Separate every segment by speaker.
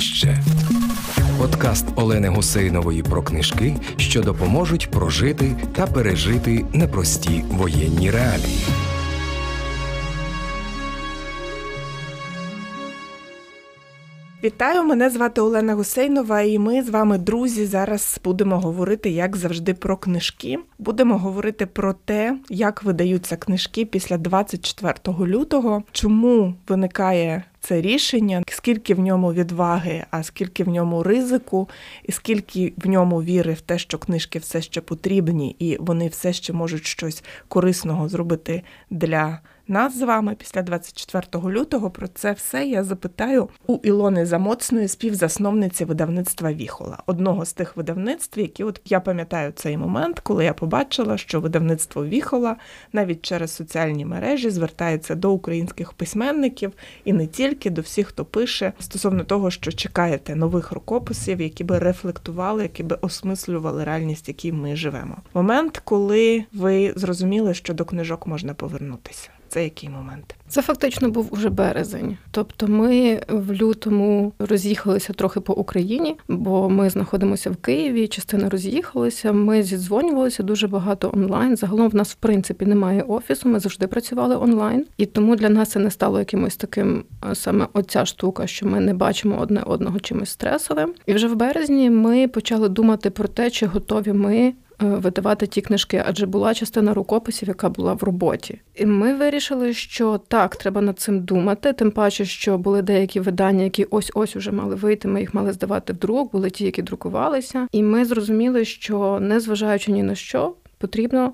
Speaker 1: становище. Подкаст Олени Гусейнової про книжки, що допоможуть прожити та пережити непрості воєнні реалії.
Speaker 2: Вітаю, мене звати Олена Гусейнова, і ми з вами, друзі, зараз будемо говорити, як завжди, про книжки. Будемо говорити про те, як видаються книжки після 24 лютого, чому виникає це рішення, скільки в ньому відваги, а скільки в ньому ризику, і скільки в ньому віри в те, що книжки все ще потрібні, і вони все ще можуть щось корисного зробити для нас з вами після 24 лютого. Про це все я запитаю у Ілони Замоцної, співзасновниці видавництва Віхола, одного з тих видавництв, які от я пам'ятаю цей момент, коли я побачила, що видавництво Віхола навіть через соціальні мережі звертається до українських письменників і не тільки до всіх, хто пише стосовно того, що чекаєте нових рукописів, які би рефлектували, які би осмислювали реальність, в якій ми живемо. Момент, коли ви зрозуміли, що до книжок можна повернутися. Це який момент?
Speaker 3: Це фактично був уже березень. Тобто, ми в лютому роз'їхалися трохи по Україні, бо ми знаходимося в Києві. Частина роз'їхалася. Ми зідзвонювалися дуже багато онлайн. Загалом в нас в принципі немає офісу. Ми завжди працювали онлайн, і тому для нас це не стало якимось таким саме оця штука, що ми не бачимо одне одного чимось стресовим. І вже в березні ми почали думати про те, чи готові ми Е, видавати ті книжки, адже була частина рукописів, яка була в роботі. І ми вирішили, що так, треба над цим думати. Тим паче, що були деякі видання, які ось ось уже мали вийти. Ми їх мали здавати в друк, були ті, які друкувалися. І ми зрозуміли, що незважаючи ні на що, потрібно.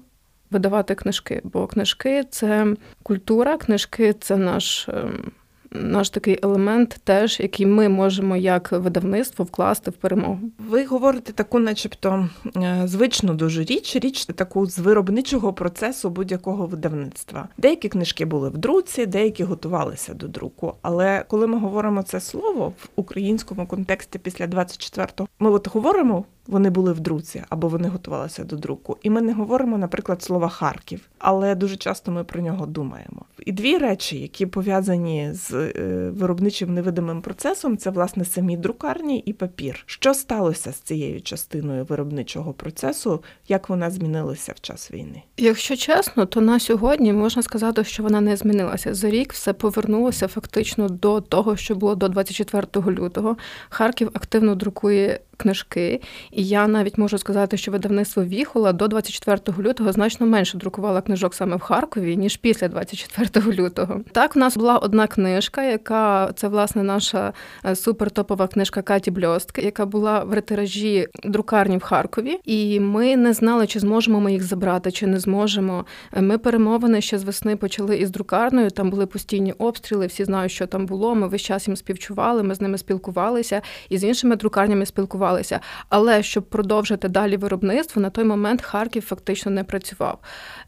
Speaker 3: Видавати книжки, бо книжки це культура, книжки це наш ем, наш такий елемент, теж який ми можемо як видавництво вкласти в перемогу.
Speaker 2: Ви говорите таку, начебто, е, звичну дуже річ, річ таку з виробничого процесу будь-якого видавництва. Деякі книжки були в друці, деякі готувалися до друку. Але коли ми говоримо це слово в українському контексті після 24-го, ми от говоримо вони були в друці або вони готувалися до друку. І ми не говоримо, наприклад, слова Харків, але дуже часто ми про нього думаємо. І дві речі, які пов'язані з е, виробничим невидимим процесом, це власне самі друкарні і папір. Що сталося з цією частиною виробничого процесу, як вона змінилася в час війни?
Speaker 3: Якщо чесно, то на сьогодні можна сказати, що вона не змінилася. За рік все повернулося фактично до того, що було до 24 лютого. Харків активно друкує книжки, і я навіть можу сказати, що видавництво Віхола до 24 лютого значно менше друкувало книжок саме в Харкові, ніж після 24 лютого. Так, у нас була одна книжка, яка це власне наша е, супертопова книжка Каті Бльостки, яка була в ретиражі друкарні в Харкові, і ми не знали, чи зможемо ми їх забрати, чи не зможемо. Е, ми перемовини ще з весни почали із друкарною. Там були постійні обстріли. Всі знають, що там було. Ми весь час їм співчували. Ми з ними спілкувалися і з іншими друкарнями спілкувалися спілкувалися. Але щоб продовжити далі виробництво, на той момент Харків фактично не працював.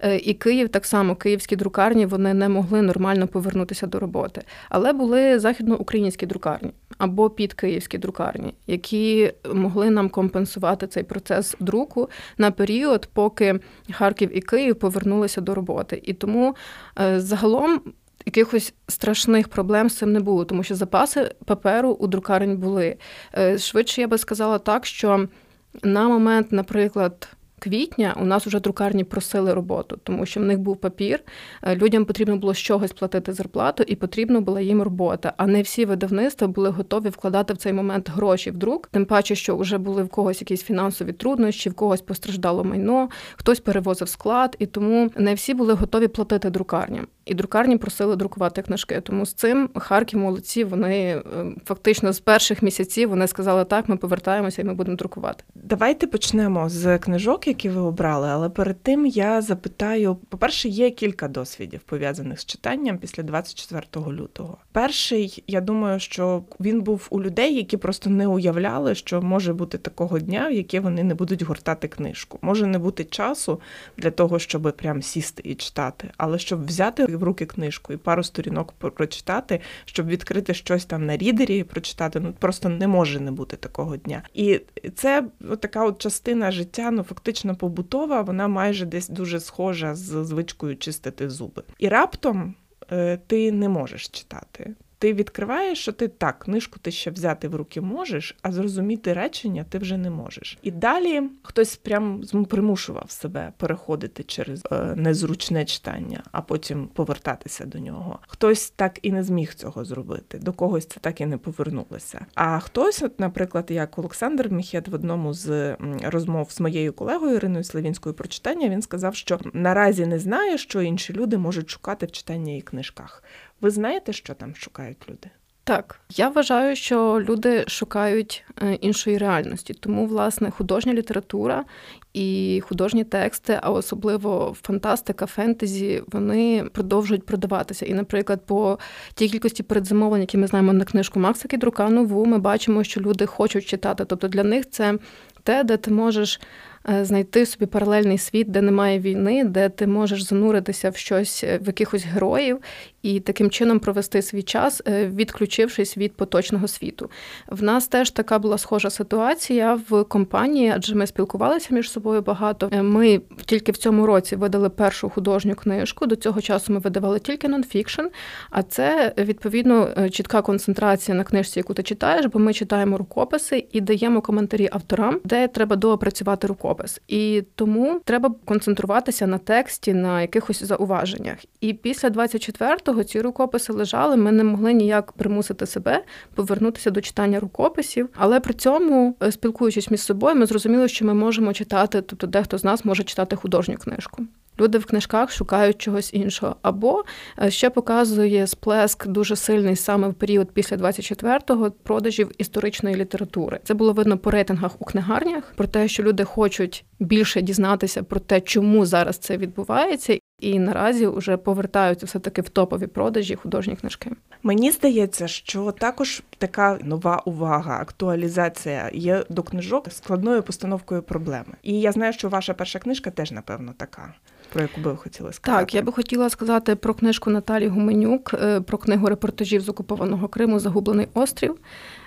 Speaker 3: Е, і Київ так само, київські друкарні вони не могли нормально повернутися до роботи. Але були західноукраїнські друкарні або підкиївські друкарні, які могли нам компенсувати цей процес друку на період, поки Харків і Київ повернулися до роботи. І тому е, загалом якихось страшних проблем з цим не було, тому що запаси паперу у друкарень були. Е, швидше я би сказала так, що на момент, наприклад, квітня у нас вже друкарні просили роботу, тому що в них був папір. Е, людям потрібно було з чогось платити зарплату, і потрібна була їм робота. А не всі видавництва були готові вкладати в цей момент гроші в друк. Тим паче, що вже були в когось якісь фінансові труднощі, в когось постраждало майно, хтось перевозив склад, і тому не всі були готові платити друкарням. І друкарні просили друкувати книжки. Тому з цим Харків молодці. Вони е, фактично з перших місяців вони сказали, так, ми повертаємося і ми будемо друкувати.
Speaker 2: Давайте почнемо з книжок, які ви обрали. Але перед тим я запитаю: по-перше, є кілька досвідів пов'язаних з читанням після 24 лютого. Перший, я думаю, що він був у людей, які просто не уявляли, що може бути такого дня, в яке вони не будуть гортати книжку. Може не бути часу для того, щоб прям сісти і читати, але щоб взяти в руки книжку і пару сторінок прочитати, щоб відкрити щось там на рідері і прочитати. Ну просто не може не бути такого дня. І це от така от частина життя, ну фактично побутова, вона майже десь дуже схожа з звичкою чистити зуби. І раптом е, ти не можеш читати. Ти відкриваєш, що ти так, книжку ти ще взяти в руки можеш, а зрозуміти речення ти вже не можеш. І далі хтось прям примушував себе переходити через е, незручне читання, а потім повертатися до нього. Хтось так і не зміг цього зробити, до когось це так і не повернулося. А хтось, от, наприклад, як Олександр Міхет в одному з розмов з моєю колегою Іриною Славінською про читання, він сказав, що наразі не знає, що інші люди можуть шукати в читанні і книжках. Ви знаєте, що там шукають люди?
Speaker 3: Так, я вважаю, що люди шукають е, іншої реальності, тому власне художня література і художні тексти, а особливо фантастика, фентезі, вони продовжують продаватися. І, наприклад, по тій кількості передзамовлень, які ми знаємо на книжку Макса Кідрука, нову, ми бачимо, що люди хочуть читати. Тобто для них це те, де ти можеш Е, знайти собі паралельний світ, де немає війни, де ти можеш зануритися в щось е, в якихось героїв і таким чином провести свій час, е, відключившись від поточного світу. В нас теж така була схожа ситуація в компанії, адже ми спілкувалися між собою багато. Ми тільки в цьому році видали першу художню книжку. До цього часу ми видавали тільки нонфікшн, а це відповідно чітка концентрація на книжці, яку ти читаєш, бо ми читаємо рукописи і даємо коментарі авторам, де треба доопрацювати рукопис і тому треба концентруватися на тексті, на якихось зауваженнях. І після 24-го ці рукописи лежали. Ми не могли ніяк примусити себе повернутися до читання рукописів, але при цьому, е, спілкуючись між собою, ми зрозуміли, що ми можемо читати, тобто дехто з нас може читати художню книжку. Люди в книжках шукають чогось іншого. Або е, ще показує сплеск дуже сильний саме в період після 24-го продажів історичної літератури. Це було видно по рейтингах у книгарнях про те, що люди хочуть більше дізнатися про те, чому зараз це відбувається, і наразі вже повертаються все таки в топові продажі художні книжки.
Speaker 2: Мені здається, що також така нова увага, актуалізація є до книжок складною постановкою проблеми. І я знаю, що ваша перша книжка теж напевно така про яку би ви хотіли сказати?
Speaker 3: Так, я би хотіла сказати про книжку Наталі Гуменюк, е, про книгу репортажів з окупованого Криму Загублений острів.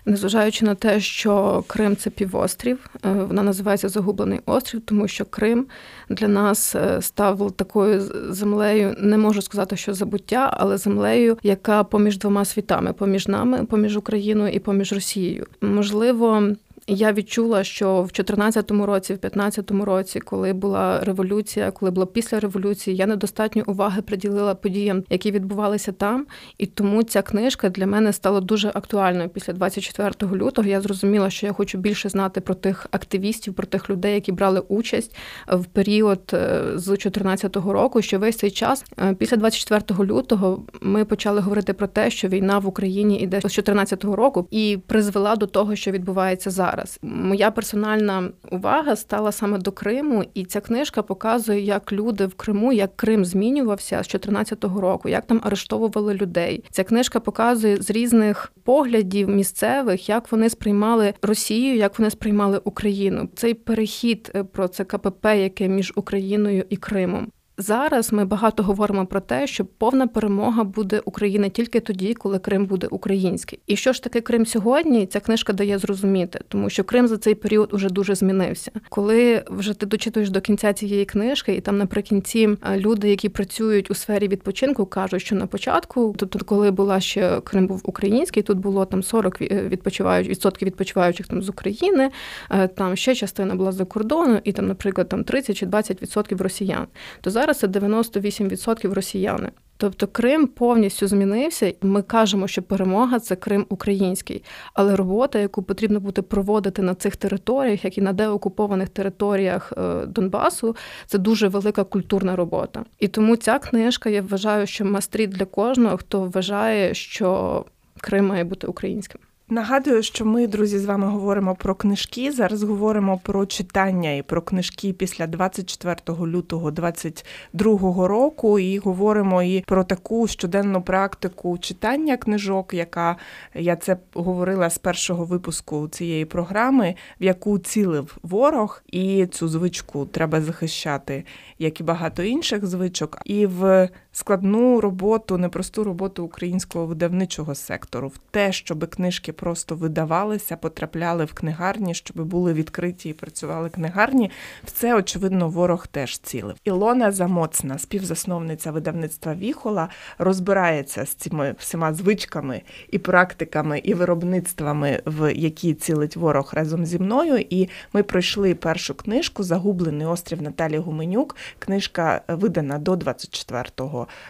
Speaker 3: Незважаючи на те, що Крим це півострів, е, вона називається Загублений острів, тому що Крим для нас е, став такою землею, не можу сказати, що забуття, але землею, яка поміж двома світами, поміж нами, поміж Україною і поміж Росією. Можливо, я відчула, що в 2014 році, в 2015 році, коли була революція, коли була після революції, я недостатньо уваги приділила подіям, які відбувалися там. І тому ця книжка для мене стала дуже актуальною після 24 лютого. Я зрозуміла, що я хочу більше знати про тих активістів, про тих людей, які брали участь в період е, з 2014 року. Що весь цей час е, після 24 лютого ми почали говорити про те, що війна в Україні іде з 2014 року і призвела до того, що відбувається зараз зараз. Моя персональна увага стала саме до Криму, і ця книжка показує, як люди в Криму, як Крим змінювався з 2014 року, як там арештовували людей. Ця книжка показує з різних поглядів місцевих, як вони сприймали Росію, як вони сприймали Україну. Цей перехід е, про це КПП, яке між Україною і Кримом. Зараз ми багато говоримо про те, що повна перемога буде України тільки тоді, коли Крим буде український. І що ж таке Крим сьогодні? Ця книжка дає зрозуміти, тому що Крим за цей період уже дуже змінився. Коли вже ти дочитуєш до кінця цієї книжки, і там наприкінці люди, які працюють у сфері відпочинку, кажуть, що на початку, тобто, коли була ще Крим був український, тут було там 40 відпочиваючих відсотків відпочиваючих там з України, е, там ще частина була за кордону, і там, наприклад, там 30 чи 20% відсотків росіян. То зараз зараз це 98% росіяни. Тобто Крим повністю змінився. Ми кажемо, що перемога це Крим український, але робота, яку потрібно буде проводити на цих територіях, як і на деокупованих територіях е, Донбасу, це дуже велика культурна робота. І тому ця книжка я вважаю, що мастріт для кожного, хто вважає, що Крим має бути українським.
Speaker 2: Нагадую, що ми, друзі, з вами говоримо про книжки. Зараз говоримо про читання і про книжки після 24 лютого 2022 року. І говоримо і про таку щоденну практику читання книжок, яка я це говорила з першого випуску цієї програми, в яку цілив ворог, і цю звичку треба захищати, як і багато інших звичок, і в складну роботу, непросту роботу українського видавничого сектору, в те, щоб книжки просто видавалися, потрапляли в книгарні, щоб були відкриті і працювали книгарні. В це, очевидно, ворог теж цілив. Ілона Замоцна, співзасновниця видавництва Віхола, розбирається з цими всіма звичками і практиками і виробництвами, в які цілить ворог разом зі мною. І ми пройшли першу книжку Загублений острів Наталі Гуменюк. Книжка видана до 24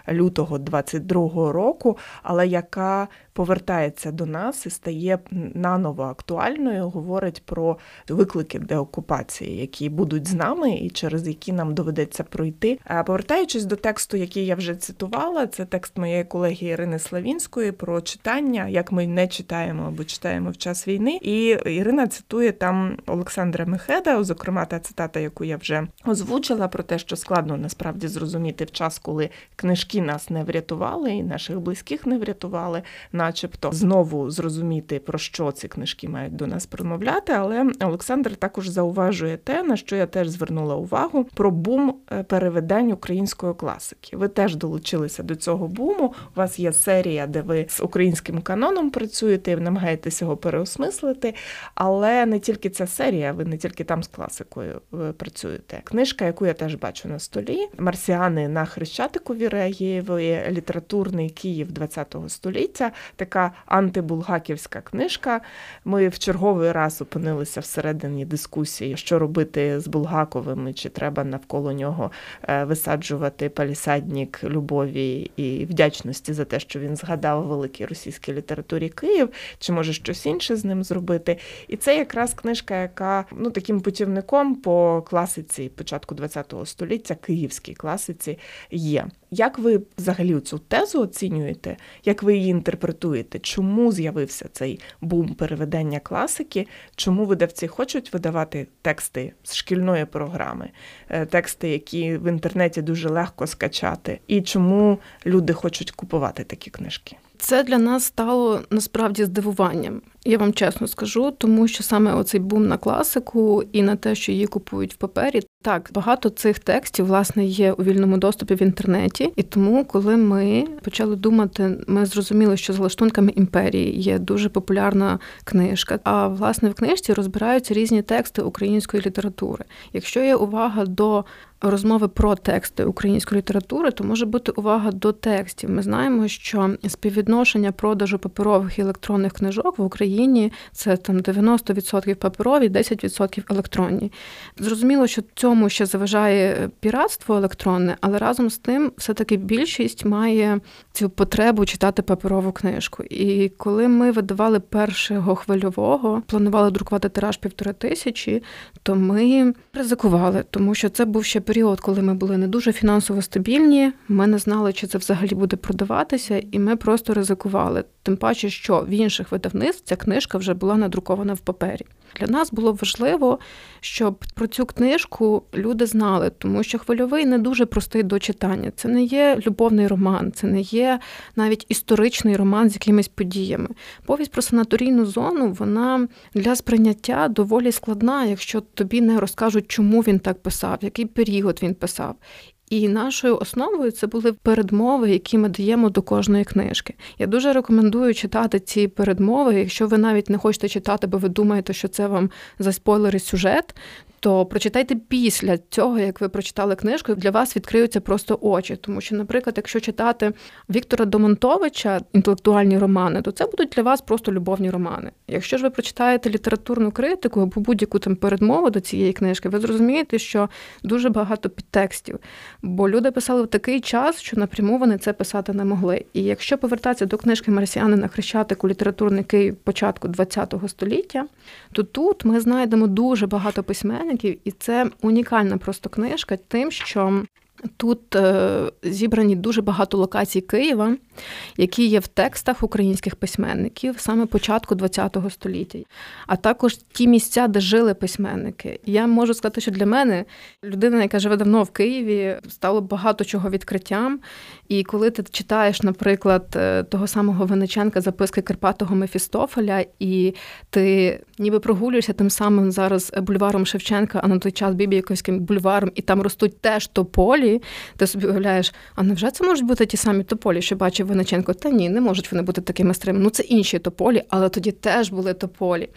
Speaker 2: лютого 2022 року, але яка повертається до нас і стає наново актуальною, говорить про виклики деокупації, які будуть з нами і через які нам доведеться пройти. А повертаючись до тексту, який я вже цитувала, це текст моєї колеги Ірини Славінської про читання, як ми не читаємо або читаємо в час війни. І Ірина цитує там Олександра Мехеда, зокрема та цитата, яку я вже озвучила, про те, що складно насправді зрозуміти в час, коли книжки нас не врятували, і наших близьких не врятували начебто, знову зрозуміти, про що ці книжки мають до нас промовляти. Але Олександр також зауважує те, на що я теж звернула увагу: про бум е, переведень української класики. Ви теж долучилися до цього буму. У вас є серія, де ви з українським каноном працюєте і намагаєтесь його переосмислити. Але не тільки ця серія, ви не тільки там з класикою е, працюєте. Книжка, яку я теж бачу на столі, Марсіани на Хрещатику Віреєвої, літературний Київ ХХ століття така антибулгаківська книжка. Ми в черговий раз опинилися всередині дискусії, що робити з Булгаковим, чи треба навколо нього е, висаджувати палісадник любові і вдячності за те, що він згадав великій російській літературі Київ, чи може щось інше з ним зробити. І це якраз книжка, яка ну таким путівником по класиці початку ХХ століття, київській класиці, є. Як ви взагалі цю тезу оцінюєте? Як ви її інтерпретуєте? Чому з'явився цей бум переведення класики? Чому видавці хочуть видавати тексти з шкільної програми, е, тексти, які в інтернеті дуже легко скачати? І чому люди хочуть купувати такі книжки?
Speaker 3: Це для нас стало насправді здивуванням. Я вам чесно скажу, тому що саме оцей бум на класику і на те, що її купують в папері, так багато цих текстів власне є у вільному доступі в інтернеті. І тому, коли ми почали думати, ми зрозуміли, що за лаштунками імперії є дуже популярна книжка. А власне в книжці розбираються різні тексти української літератури. Якщо є увага до розмови про тексти української літератури, то може бути увага до текстів. Ми знаємо, що співвідношення продажу паперових і електронних книжок в Україні це там 90% паперові, 10% електронні. Зрозуміло, що цьому ще заважає піратство електронне, але разом з тим, все-таки більшість має цю потребу читати паперову книжку. І коли ми видавали першого хвильового, планували друкувати тираж півтори тисячі, то ми ризикували, тому що це був ще період, коли ми були не дуже фінансово стабільні. Ми не знали, чи це взагалі буде продаватися, і ми просто ризикували. Тим паче, що в інших видавництв книжка вже була надрукована в папері. Для нас було важливо, щоб про цю книжку люди знали, тому що хвильовий не дуже простий до читання. Це не є любовний роман, це не є навіть історичний роман з якимись подіями. Повість про санаторійну зону вона для сприйняття доволі складна, якщо тобі не розкажуть, чому він так писав, який період він писав. І нашою основою це були передмови, які ми даємо до кожної книжки. Я дуже рекомендую читати ці передмови. Якщо ви навіть не хочете читати, бо ви думаєте, що це вам заспойлери сюжет, то прочитайте після цього, як ви прочитали книжку, і для вас відкриються просто очі. Тому що, наприклад, якщо читати Віктора Домонтовича інтелектуальні романи, то це будуть для вас просто любовні романи. Якщо ж ви прочитаєте літературну критику або будь-яку там передмову до цієї книжки, ви зрозумієте, що дуже багато підтекстів. Бо люди писали в такий час, що напряму вони це писати не могли. І якщо повертатися до книжки Марсіани на Хрещатику літературний Київ початку ХХ століття, то тут ми знайдемо дуже багато письменників, письменників, і це унікальна просто книжка, тим, що Тут е, зібрані дуже багато локацій Києва, які є в текстах українських письменників саме початку ХХ століття, а також ті місця, де жили письменники. Я можу сказати, що для мене людина, яка живе давно в Києві, стало багато чого відкриттям. І коли ти читаєш, наприклад, е, того самого Венеченка записки Карпатого Мефістофеля, і ти ніби прогулюєшся тим самим зараз бульваром Шевченка, а на той час Бібіяковським бульваром, і там ростуть теж тополі тополі, ти собі уявляєш, а невже це можуть бути ті самі тополі, що бачив Виниченко, та ні, не можуть вони бути такими старими. Ну це інші тополі, але тоді теж були тополі.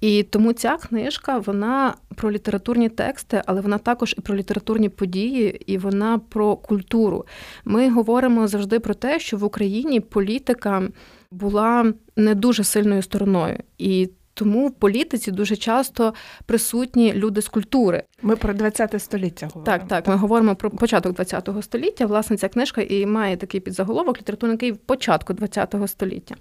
Speaker 3: І тому ця книжка вона про літературні тексти, але вона також і про літературні події, і вона про культуру. Ми говоримо завжди про те, що в Україні політика була не дуже сильною стороною. І тому в політиці дуже часто присутні люди з культури.
Speaker 2: Ми про 20 століття говоримо.
Speaker 3: Так, так. Ми говоримо про початок 20 століття. Власне, ця книжка і має такий підзаголовок літературний Київ початку 20 століття.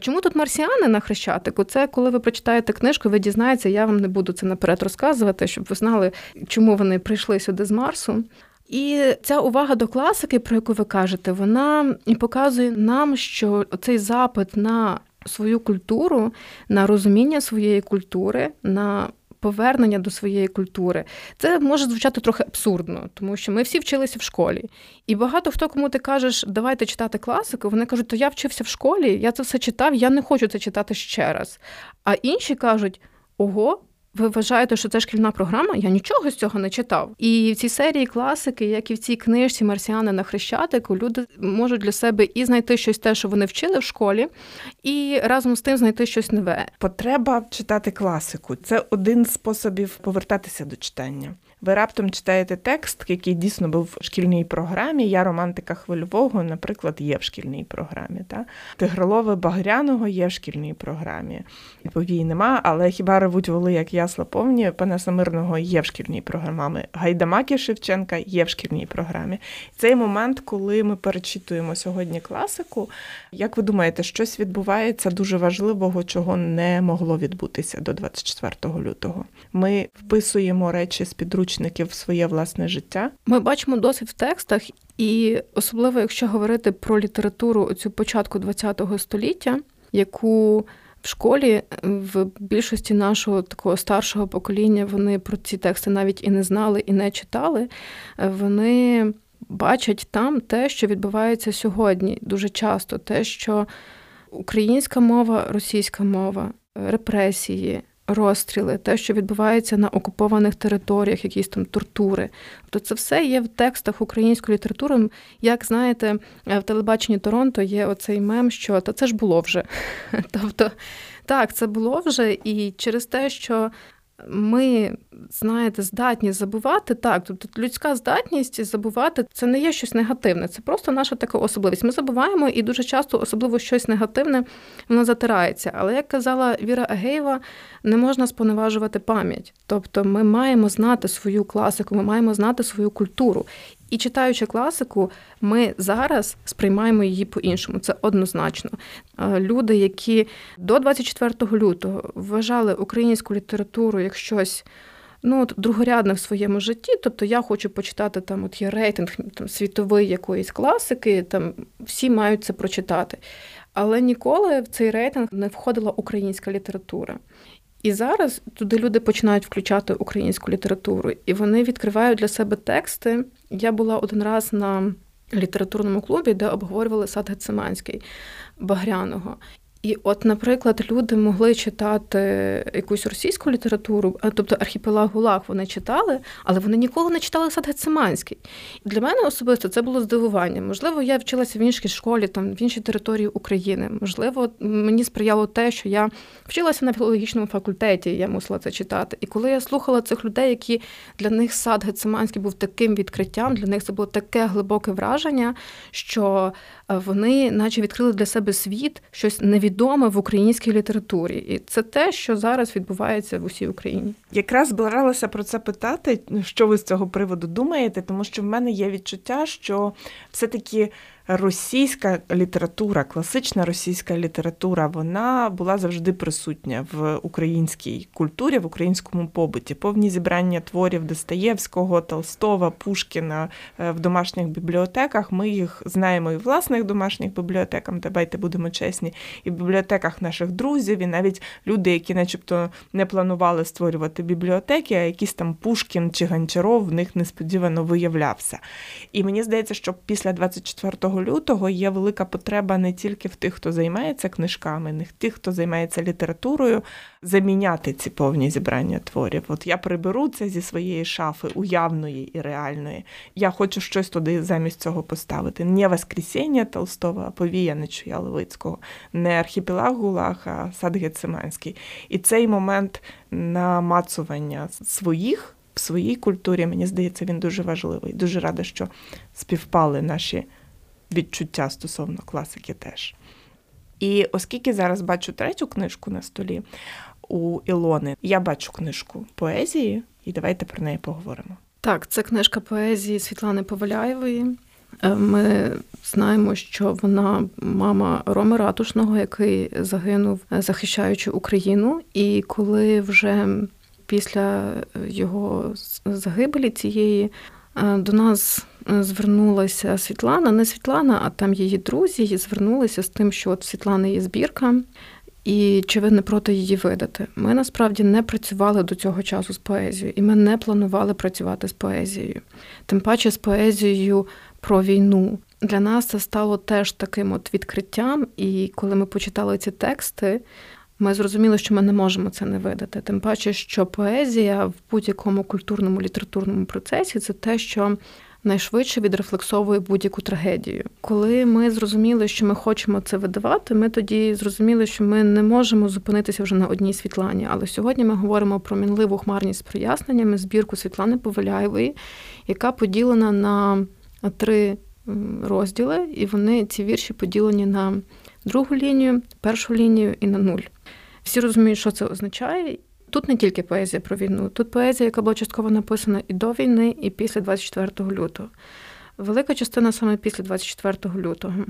Speaker 3: Чому тут марсіани на хрещатику? Це коли ви прочитаєте книжку, ви дізнаєтеся, я вам не буду це наперед розказувати, щоб ви знали, чому вони прийшли сюди з Марсу. І ця увага до класики, про яку ви кажете, вона і показує нам, що цей запит на свою культуру, на розуміння своєї культури, на повернення до своєї культури. Це може звучати трохи абсурдно, тому що ми всі вчилися в школі. І багато хто, кому ти кажеш, давайте читати класику, вони кажуть, то я вчився в школі, я це все читав, я не хочу це читати ще раз. А інші кажуть, ого. Ви вважаєте, що це шкільна програма? Я нічого з цього не читав. І в цій серії класики, як і в цій книжці Марсіани на Хрещатику, люди можуть для себе і знайти щось те, що вони вчили в школі, і разом з тим знайти щось нове.
Speaker 2: Потреба читати класику це один з способів повертатися до читання. Ви раптом читаєте текст, який дійсно був в шкільній програмі. Я романтика хвильового, наприклад, є в шкільній програмі. Та? Тигролове Багряного є в шкільній програмі. Повій нема, але хіба ревуть воли, як ясла повні, пана Самирного є в шкільній програмі. Гайдамаки Шевченка є в шкільній програмі. Цей момент, коли ми перечитуємо сьогодні класику, як ви думаєте, щось відбувається дуже важливого, чого не могло відбутися до 24 лютого? Ми вписуємо речі з підручників в своє власне життя.
Speaker 3: Ми бачимо досвід в текстах, і особливо, якщо говорити про літературу цю початку ХХ століття, яку в школі в більшості нашого такого старшого покоління вони про ці тексти навіть і не знали, і не читали. Вони бачать там те, що відбувається сьогодні, дуже часто, те, що українська мова, російська мова, репресії, розстріли, те, що відбувається на окупованих територіях, якісь там тортури. Тобто це все є в текстах української літератури. Як знаєте, в телебаченні Торонто є оцей мем, що та це ж було вже. Тобто, так, це було вже, і через те, що ми, знаєте, здатні забувати так. Тобто людська здатність забувати це не є щось негативне, це просто наша така особливість. Ми забуваємо і дуже часто, особливо щось негативне, воно затирається. Але як казала Віра Агеєва, не можна споневажувати пам'ять. Тобто ми маємо знати свою класику, ми маємо знати свою культуру. І читаючи класику, ми зараз сприймаємо її по-іншому. Це однозначно. Люди, які до 24 лютого вважали українську літературу як щось. Ну, от другорядне в своєму житті, тобто я хочу почитати там, от є рейтинг там, світовий якоїсь класики, там всі мають це прочитати. Але ніколи в цей рейтинг не входила українська література. І зараз туди люди починають включати українську літературу, і вони відкривають для себе тексти. Я була один раз на літературному клубі, де обговорювали сад Гециманський Багряного. І, от, наприклад, люди могли читати якусь російську літературу, тобто архіпелаг Гулаг вони читали, але вони ніколи не читали сад Гециманський. Для мене особисто це було здивування. Можливо, я вчилася в іншій школі, там в іншій території України. Можливо, мені сприяло те, що я вчилася на філологічному факультеті, я мусила це читати. І коли я слухала цих людей, які для них сад Гециманський був таким відкриттям, для них це було таке глибоке враження, що вони, наче, відкрили для себе світ, щось невідоме в українській літературі, і це те, що зараз відбувається в усій Україні.
Speaker 2: Якраз збиралася про це питати, що ви з цього приводу думаєте, тому що в мене є відчуття, що все таки російська література, класична російська література, вона була завжди присутня в українській культурі, в українському побуті. Повні зібрання творів Достоєвського, Толстого, Пушкіна е, в домашніх бібліотеках. Ми їх знаємо і в власних домашніх бібліотеках, давайте будемо чесні, і в бібліотеках наших друзів, і навіть люди, які, начебто, не планували створювати бібліотеки, а якийсь там Пушкін чи Гончаров в них несподівано виявлявся. І мені здається, що після 24 лютого є велика потреба не тільки в тих, хто займається книжками, не в тих, хто займається літературою, заміняти ці повні зібрання творів. От я приберу це зі своєї шафи уявної і реальної. Я хочу щось туди замість цього поставити. Не Воскресіння Толстого, а повія Нечуя Левицького, не архіпелаг Гулах, а сад Гециманський. І цей момент намацування своїх в своїй культурі, мені здається, він дуже важливий. Дуже рада, що співпали наші відчуття стосовно класики теж. І оскільки зараз бачу третю книжку на столі у Ілони, я бачу книжку поезії, і давайте про неї поговоримо.
Speaker 3: Так, це книжка поезії Світлани Поваляєвої. Е, ми знаємо, що вона мама Роми Ратушного, який загинув, е, захищаючи Україну. І коли вже після його загибелі цієї е, до нас звернулася Світлана, не Світлана, а там її друзі, звернулися з тим, що от Світлани є збірка. І чи ви не проти її видати? Ми насправді не працювали до цього часу з поезією, і ми не планували працювати з поезією. Тим паче з поезією про війну. Для нас це стало теж таким от відкриттям. І коли ми почитали ці тексти, ми зрозуміли, що ми не можемо це не видати. Тим паче, що поезія в будь-якому культурному літературному процесі це те, що найшвидше відрефлексовує будь-яку трагедію. Коли ми зрозуміли, що ми хочемо це видавати, ми тоді зрозуміли, що ми не можемо зупинитися вже на одній Світлані. Але сьогодні ми говоримо про мінливу хмарність з проясненнями, збірку Світлани Повеляєвої, яка поділена на три розділи, і вони ці вірші поділені на другу лінію, першу лінію і на нуль. Всі розуміють, що це означає. Тут не тільки поезія про війну, тут поезія, яка була частково написана і до війни, і після 24 лютого. Велика частина саме після 24 лютого.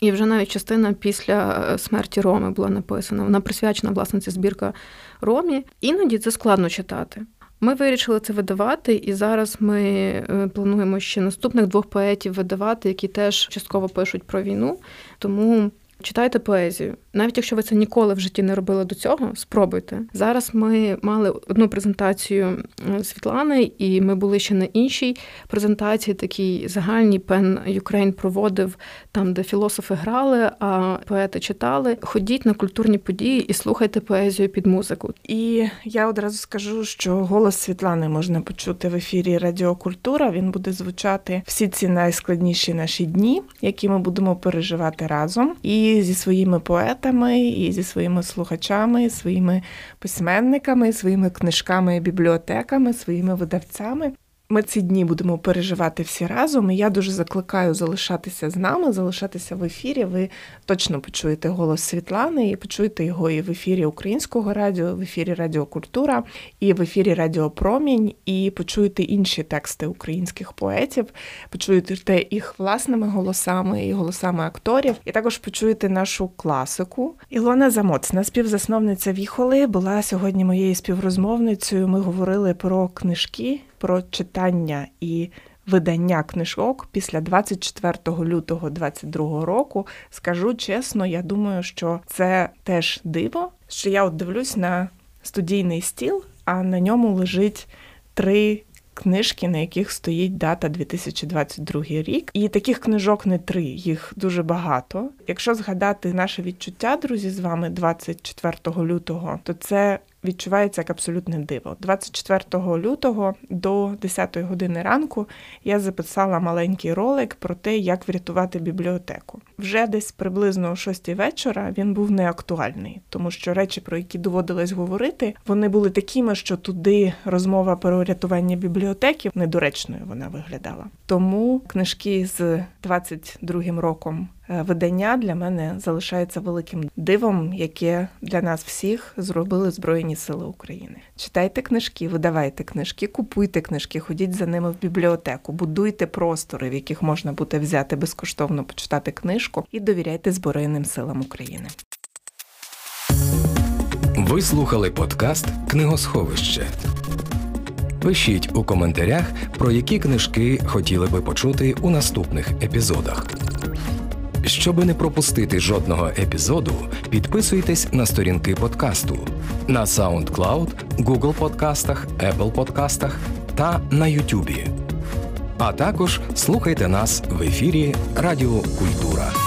Speaker 3: І вже навіть частина після е, смерті Роми була написана. Вона присвячена, власне, ця збірка Ромі. Іноді це складно читати. Ми вирішили це видавати, і зараз ми е, плануємо ще наступних двох поетів видавати, які теж частково пишуть про війну. Тому Читайте поезію, навіть якщо ви це ніколи в житті не робили до цього, спробуйте. Зараз ми мали одну презентацію е, Світлани, і ми були ще на іншій презентації. Такій загальній PEN Ukraine проводив там, де філософи грали, а поети читали. Ходіть на культурні події і слухайте поезію під музику.
Speaker 2: І я одразу скажу, що голос Світлани можна почути в ефірі Радіокультура. Він буде звучати всі ці найскладніші наші дні, які ми будемо переживати разом. І зі своїми поетами, і зі своїми слухачами, своїми письменниками, своїми книжками, бібліотеками, своїми видавцями. Ми ці дні будемо переживати всі разом. і Я дуже закликаю залишатися з нами, залишатися в ефірі. Ви точно почуєте голос Світлани і почуєте його і в ефірі Українського радіо, в ефірі Радіокультура, і в ефірі Радіо Промінь, і почуєте інші тексти українських поетів, почуєте їх власними голосами і голосами акторів. І також почуєте нашу класику. Ілона Замоцна, співзасновниця Віхоли, була сьогодні моєю співрозмовницею. Ми говорили про книжки про читання і видання книжок після 24 лютого 2022 року. Скажу чесно, я думаю, що це теж диво, що я от дивлюсь на студійний стіл, а на ньому лежить три. Книжки, на яких стоїть дата 2022 рік, і таких книжок не три, їх дуже багато. Якщо згадати наше відчуття, друзі, з вами 24 лютого, то це відчувається як абсолютне диво. 24 лютого до 10 години ранку я записала маленький ролик про те, як врятувати бібліотеку. Вже десь приблизно о 6 вечора він був неактуальний, тому що речі, про які доводилось говорити, вони були такими, що туди розмова про рятування бібліотеки недоречною вона виглядала. Тому книжки з 22 роком видання для мене залишається великим дивом, яке для нас всіх зробили Збройні Сили України. Читайте книжки, видавайте книжки, купуйте книжки, ходіть за ними в бібліотеку, будуйте простори, в яких можна буде взяти безкоштовно почитати книжку, і довіряйте Збройним силам України.
Speaker 1: Ви слухали подкаст Книгосховище. Пишіть у коментарях, про які книжки хотіли би почути у наступних епізодах. Щоби не пропустити жодного епізоду, підписуйтесь на сторінки подкасту на SoundCloud, Google подкастах, Apple подкастах та на YouTube. А також слухайте нас в ефірі Радіо Культура.